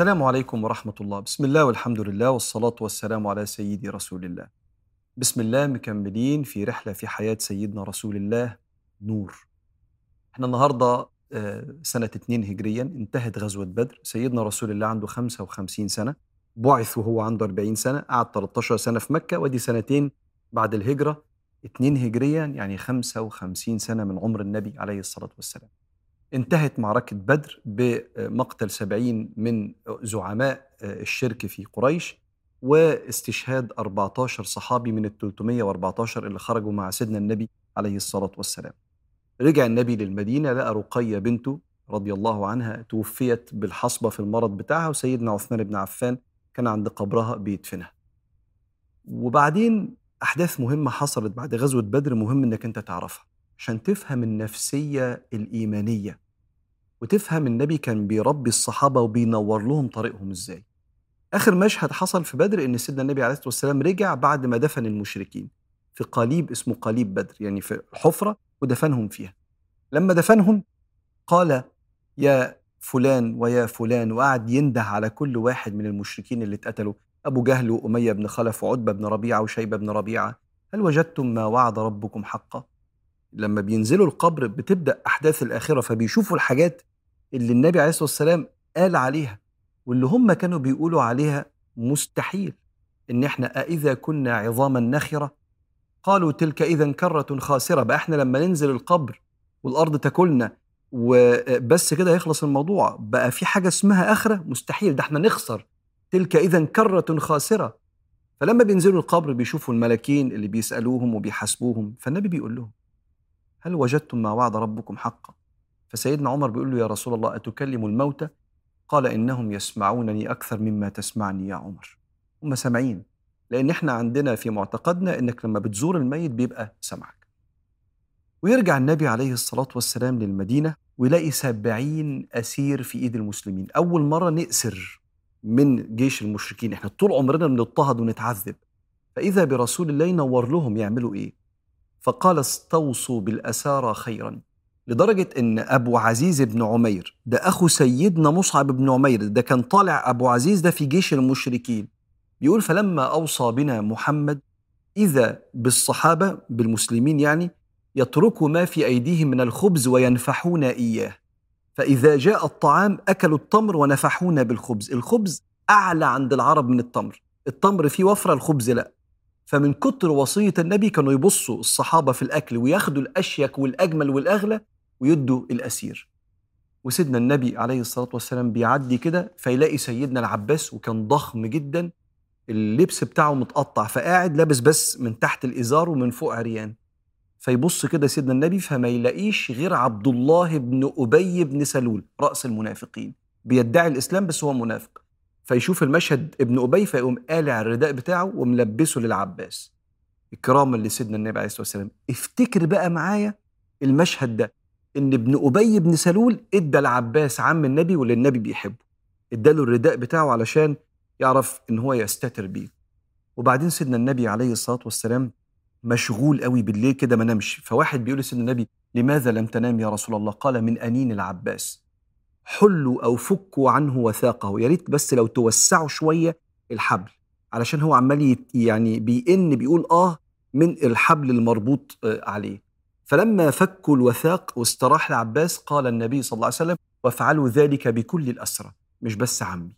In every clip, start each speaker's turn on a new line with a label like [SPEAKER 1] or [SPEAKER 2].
[SPEAKER 1] السلام عليكم ورحمة الله. بسم الله والحمد لله والصلاة والسلام على سيدي رسول الله. بسم الله مكملين في رحلة في حياة سيدنا رسول الله نور. إحنا النهاردة آه، سنة 2 هجريا انتهت غزوة بدر. سيدنا رسول الله عنده 55 سنة بعث وهو عنده 40 سنة قعد 13 سنة في مكة ودي سنتين بعد الهجرة. 2 هجريا يعني 55 سنة من عمر النبي عليه الصلاة والسلام. انتهت معركة بدر بمقتل سبعين من زعماء الشرك في قريش واستشهاد 14 صحابي من ال 314 اللي خرجوا مع سيدنا النبي عليه الصلاة والسلام. رجع النبي للمدينة لقى رقية بنته رضي الله عنها توفيت بالحصبة في المرض بتاعها وسيدنا عثمان بن عفان كان عند قبرها بيدفنها. وبعدين أحداث مهمة حصلت بعد غزوة بدر مهم إنك أنت تعرفها. عشان تفهم النفسية الإيمانية وتفهم النبي كان بيربي الصحابة وبينور لهم طريقهم إزاي. آخر مشهد حصل في بدر إن سيدنا النبي عليه الصلاة والسلام رجع بعد ما دفن المشركين في قليب اسمه قليب بدر يعني في حفرة ودفنهم فيها. لما دفنهم قال يا فلان ويا فلان وقعد ينده على كل واحد من المشركين اللي اتقتلوا. أبو جهل وأمية بن خلف وعتبة بن ربيعة وشيبة بن ربيعة. هل وجدتم ما وعد ربكم حقا؟ لما بينزلوا القبر بتبدأ أحداث الآخرة فبيشوفوا الحاجات اللي النبي عليه الصلاة والسلام قال عليها واللي هم كانوا بيقولوا عليها مستحيل إن إحنا أإذا كنا عظاما نخرة قالوا تلك اذا كرة خاسرة بقى إحنا لما ننزل القبر والأرض تاكلنا وبس كده يخلص الموضوع بقى في حاجة اسمها أخرة؟ مستحيل ده إحنا نخسر. تلك اذا كرة خاسرة. فلما بينزلوا القبر بيشوفوا الملاكين اللي بيسألوهم وبيحاسبوهم فالنبي بيقول لهم هل وجدتم ما وعد ربكم حقا؟ فسيدنا عمر بيقول له يا رسول الله أتكلم الموتى؟ قال إنهم يسمعونني أكثر مما تسمعني يا عمر. هم سامعين لأن إحنا عندنا في معتقدنا إنك لما بتزور الميت بيبقى سمعك ويرجع النبي عليه الصلاة والسلام للمدينة ويلاقي سبعين أسير في إيد المسلمين. أول مرة نأسر من جيش المشركين إحنا طول عمرنا بنضطهد ونتعذب. فإذا برسول الله ينور لهم يعملوا إيه؟ فقال استوصوا بالأسارى خيرا. لدرجة إن أبو عزيز بن عمير ده أخو سيدنا مصعب بن عمير ده كان طالع أبو عزيز ده في جيش المشركين. بيقول فلما أوصى بنا محمد إذا بالصحابة بالمسلمين يعني يتركوا ما في أيديهم من الخبز وينفحون إياه. فإذا جاء الطعام أكلوا التمر ونفحونا بالخبز. الخبز أعلى عند العرب من التمر. التمر فيه وفرة الخبز لا. فمن كتر وصية النبي كانوا يبصوا الصحابة في الأكل وياخدوا الأشيك والأجمل والأغلى ويدوا الأسير. وسيدنا النبي عليه الصلاة والسلام بيعدي كده فيلاقي سيدنا العباس وكان ضخم جدا اللبس بتاعه متقطع فقاعد لابس بس من تحت الإزار ومن فوق عريان. فيبص كده سيدنا النبي فما يلاقيش غير عبد الله بن أبي بن سلول رأس المنافقين. بيدعي الإسلام بس هو منافق. فيشوف المشهد ابن أبي فيقوم قالع الرداء بتاعه وملبسه للعباس. إكراما لسيدنا النبي عليه الصلاة والسلام. افتكر بقى معايا المشهد ده. إن ابن أبي بن سلول إدى العباس عم النبي واللي النبي بيحبه. إداله الرداء بتاعه علشان يعرف إن هو يستتر بيه. وبعدين سيدنا النبي عليه الصلاة والسلام مشغول قوي بالليل كده ما نامش. فواحد بيقول لسيدنا النبي لماذا لم تنام يا رسول الله؟ قال من أنين العباس. حلوا أو فكوا عنه وثاقه. يا ريت بس لو توسعوا شوية الحبل. علشان هو عمال يعني بيئن بيقول آه من الحبل المربوط عليه. فلما فكوا الوثاق واستراح العباس قال النبي صلى الله عليه وسلم وافعلوا ذلك بكل الأسرى مش بس عمي.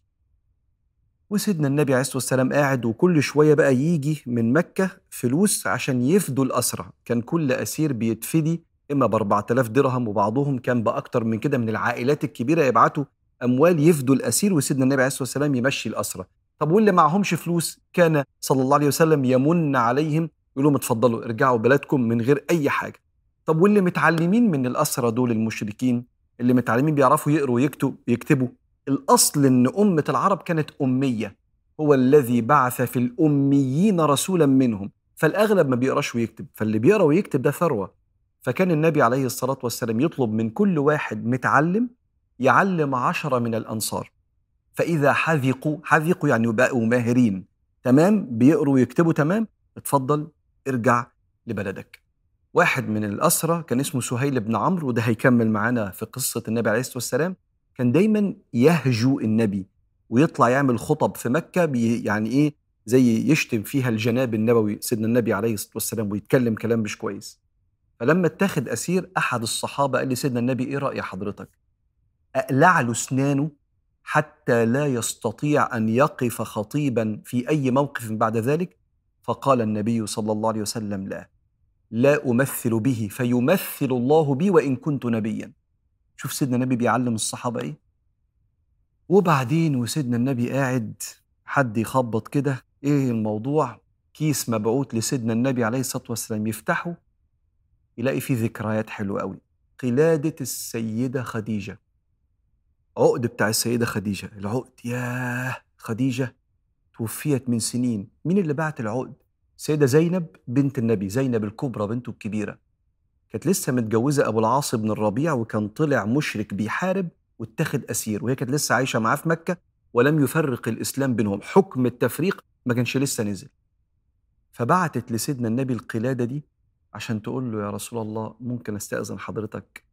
[SPEAKER 1] وسيدنا النبي عليه الصلاة والسلام قاعد وكل شوية بقى يجي من مكة فلوس عشان يفدوا الأسرى. كان كل أسير بيتفدي إما ب 4000 درهم وبعضهم كان باكثر من كده من العائلات الكبيرة يبعتوا أموال يفدوا الأسير وسيدنا النبي عليه الصلاة والسلام يمشي الأسرى. طب واللي معهمش فلوس؟ كان صلى الله عليه وسلم يمن عليهم يقول لهم اتفضلوا ارجعوا بلادكم من غير أي حاجة. طب واللي متعلمين من الاسرى دول المشركين؟ اللي متعلمين بيعرفوا يقروا ويكتبوا يكتبوا. الأصل إن أمة العرب كانت أمية. هو الذي بعث في الأميين رسولا منهم. فالأغلب ما بيقراش ويكتب. فاللي بيقرأ ويكتب ده ثروة. فكان النبي عليه الصلاة والسلام يطلب من كل واحد متعلم يعلم عشرة من الأنصار. فإذا حذقوا حذقوا يعني بقوا ماهرين. تمام؟ بيقروا ويكتبوا تمام؟ اتفضل ارجع لبلدك. واحد من الأسرة كان اسمه سهيل بن عمرو وده هيكمل معانا في قصة النبي عليه الصلاة والسلام. كان دايما يهجو النبي ويطلع يعمل خطب في مكة يعني إيه زي يشتم فيها الجناب النبوي سيدنا النبي عليه الصلاة والسلام ويتكلم كلام مش كويس. فلما اتاخد أسير أحد الصحابة قال لسيدنا النبي إيه رأي حضرتك؟ أقلع له أسنانه حتى لا يستطيع أن يقف خطيبا في أي موقف بعد ذلك؟ فقال النبي صلى الله عليه وسلم لا. لا أمثل به فيمثل الله بي وإن كنت نبيا. شوف سيدنا النبي بيعلم الصحابة إيه؟ وبعدين وسيدنا النبي قاعد حد يخبط كده إيه الموضوع؟ كيس مبعوث لسيدنا النبي عليه الصلاة والسلام يفتحه يلاقي فيه ذكريات حلوة قوي قلادة السيدة خديجة. عقد بتاع السيدة خديجة العقد ياه خديجة توفيت من سنين. مين اللي بعت العقد؟ سيدة زينب بنت النبي زينب الكبرى بنته الكبيرة. كانت لسه متجوزة أبو العاص بن الربيع وكان طلع مشرك بيحارب واتخذ أسير وهي كانت لسه عايشة معاه في مكة ولم يفرق الإسلام بينهم. حكم التفريق ما كانش لسه نزل. فبعتت لسيدنا النبي القلادة دي عشان تقول له يا رسول الله ممكن أستأذن حضرتك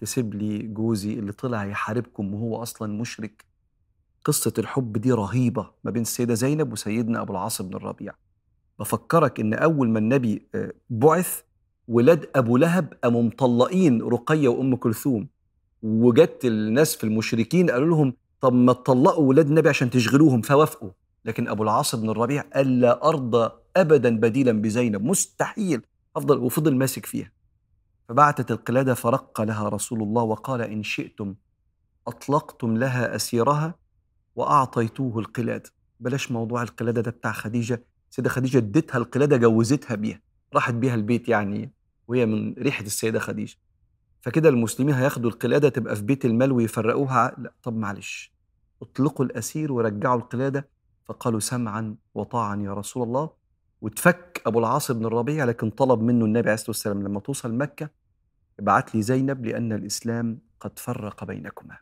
[SPEAKER 1] تسيب لي جوزي اللي طلع يحاربكم وهو أصلا مشرك؟ قصة الحب دي رهيبة ما بين السيدة زينب وسيدنا أبو العاص بن الربيع. بفكرك إن أول ما النبي آه، بعث ولاد أبو لهب قاموا مطلقين رقية وأم كلثوم وجت الناس في المشركين قالوا لهم طب ما تطلقوا ولاد النبي عشان تشغلوهم فوافقوا. لكن أبو العاص بن الربيع قال لا أرضى أبدا بديلا بزينب. مستحيل. أفضل وفضل ماسك فيها. فبعتت القلادة فرق لها رسول الله وقال إن شئتم أطلقتم لها أسيرها وأعطيتوه القلادة. بلاش موضوع القلادة ده بتاع خديجة. سيدة خديجة اديتها القلادة جوزتها بيها راحت بيها البيت يعني وهي من ريحة السيدة خديجة. فكده المسلمين هياخدوا القلادة تبقى في بيت المال ويفرقوها. لا طب معلش اطلقوا الأسير ورجعوا القلادة. فقالوا سمعا وطاعا يا رسول الله. وتفك أبو العاص بن الربيع لكن طلب منه النبي عليه الصلاة والسلام لما توصل مكة ابعت لي زينب لأن الإسلام قد فرق بينكما.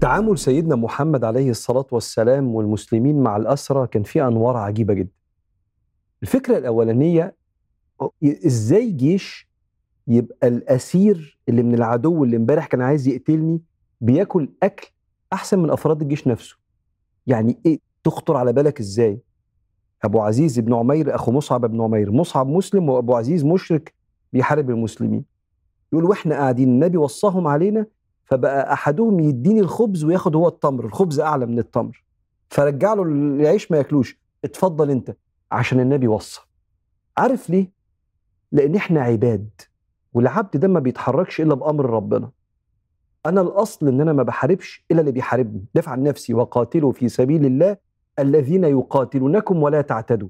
[SPEAKER 1] تعامل سيدنا محمد عليه الصلاة والسلام والمسلمين مع الاسرى كان فيه أنوار عجيبة جدا. الفكرة الأولانية إزاي جيش يبقى الأسير اللي من العدو اللي امبارح كان عايز يقتلني بياكل أكل أحسن من أفراد الجيش نفسه. يعني إيه تخطر على بالك إزاي؟ أبو عزيز بن عمير أخو مصعب بن عمير مصعب مسلم وأبو عزيز مشرك بيحارب المسلمين يقول وإحنا قاعدين النبي وصاهم علينا فبقى أحدهم يديني الخبز وياخد هو التمر الخبز أعلى من التمر. فرجع له العيش ما ياكلوش. اتفضل أنت عشان النبي وصى عارف ليه؟ لأن إحنا عباد والعبد ده ما بيتحركش إلا بأمر ربنا. أنا الأصل إن أنا ما بحاربش إلا اللي بيحاربني. دافع عن نفسي وقاتلوا في سبيل الله الذين يقاتلونكم ولا تعتدوا.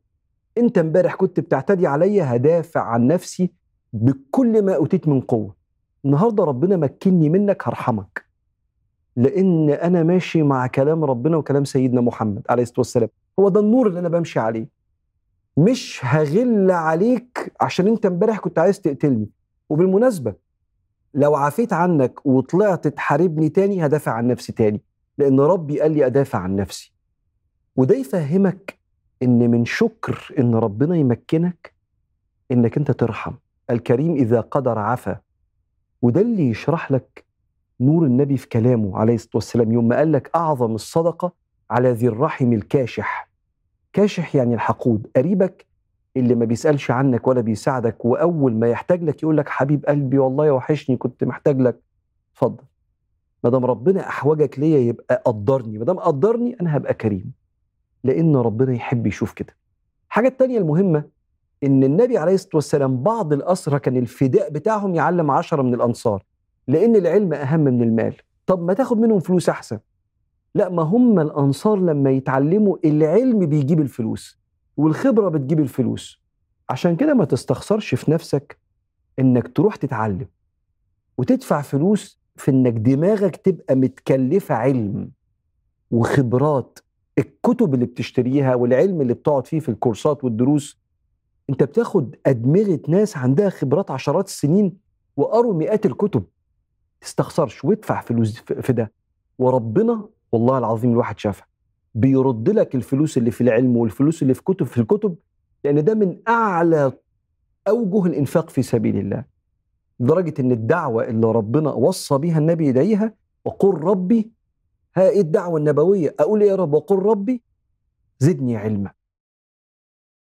[SPEAKER 1] أنت امبارح كنت بتعتدي عليا هدافع عن نفسي بكل ما أوتيت من قوة. النهارده ربنا مكني منك هرحمك. لأن أنا ماشي مع كلام ربنا وكلام سيدنا محمد عليه الصلاة والسلام. هو ده النور اللي أنا بمشي عليه. مش هغل عليك عشان أنت امبارح كنت عايز تقتلني. وبالمناسبة لو عفيت عنك وطلعت تحاربني تاني هدافع عن نفسي تاني. لأن ربي قال لي أدافع عن نفسي. وده يفهمك إن من شكر إن ربنا يمكنك إنك أنت ترحم. الكريم إذا قدر عفا وده اللي يشرح لك نور النبي في كلامه عليه الصلاة والسلام يوم ما قال لك أعظم الصدقة على ذي الرحم الكاشح. كاشح يعني الحقود. قريبك اللي ما بيسألش عنك ولا بيساعدك وأول ما يحتاج لك يقول لك حبيب قلبي والله وحشني كنت محتاج لك. اتفضل. ما دام ربنا أحوجك ليا يبقى قدرني. ما دام قدرني أنا هبقى كريم. لأن ربنا يحب يشوف كده. الحاجة التانية المهمة إن النبي عليه الصلاة والسلام بعض الأسرى كان الفداء بتاعهم يعلم عشرة من الأنصار لأن العلم أهم من المال. طب ما تاخد منهم فلوس أحسن. لا ما هم الأنصار لما يتعلموا العلم بيجيب الفلوس والخبرة بتجيب الفلوس. عشان كده ما تستخسرش في نفسك إنك تروح تتعلم وتدفع فلوس في إنك دماغك تبقى متكلفة علم وخبرات. الكتب اللي بتشتريها والعلم اللي بتقعد فيه في الكورسات والدروس انت بتاخد أدمغة ناس عندها خبرات عشرات السنين وقروا مئات الكتب. تستخسرش وادفع فلوس في ده. وربنا والله العظيم الواحد شافها. بيرد لك الفلوس اللي في العلم والفلوس اللي في كتب في الكتب لأن ده من أعلى أوجه الإنفاق في سبيل الله. لدرجة إن الدعوة اللي ربنا وصى بيها النبي يدعيها وقل ربي
[SPEAKER 2] ها إيه الدعوة النبوية أقول يا رب وقل ربي زدني علما.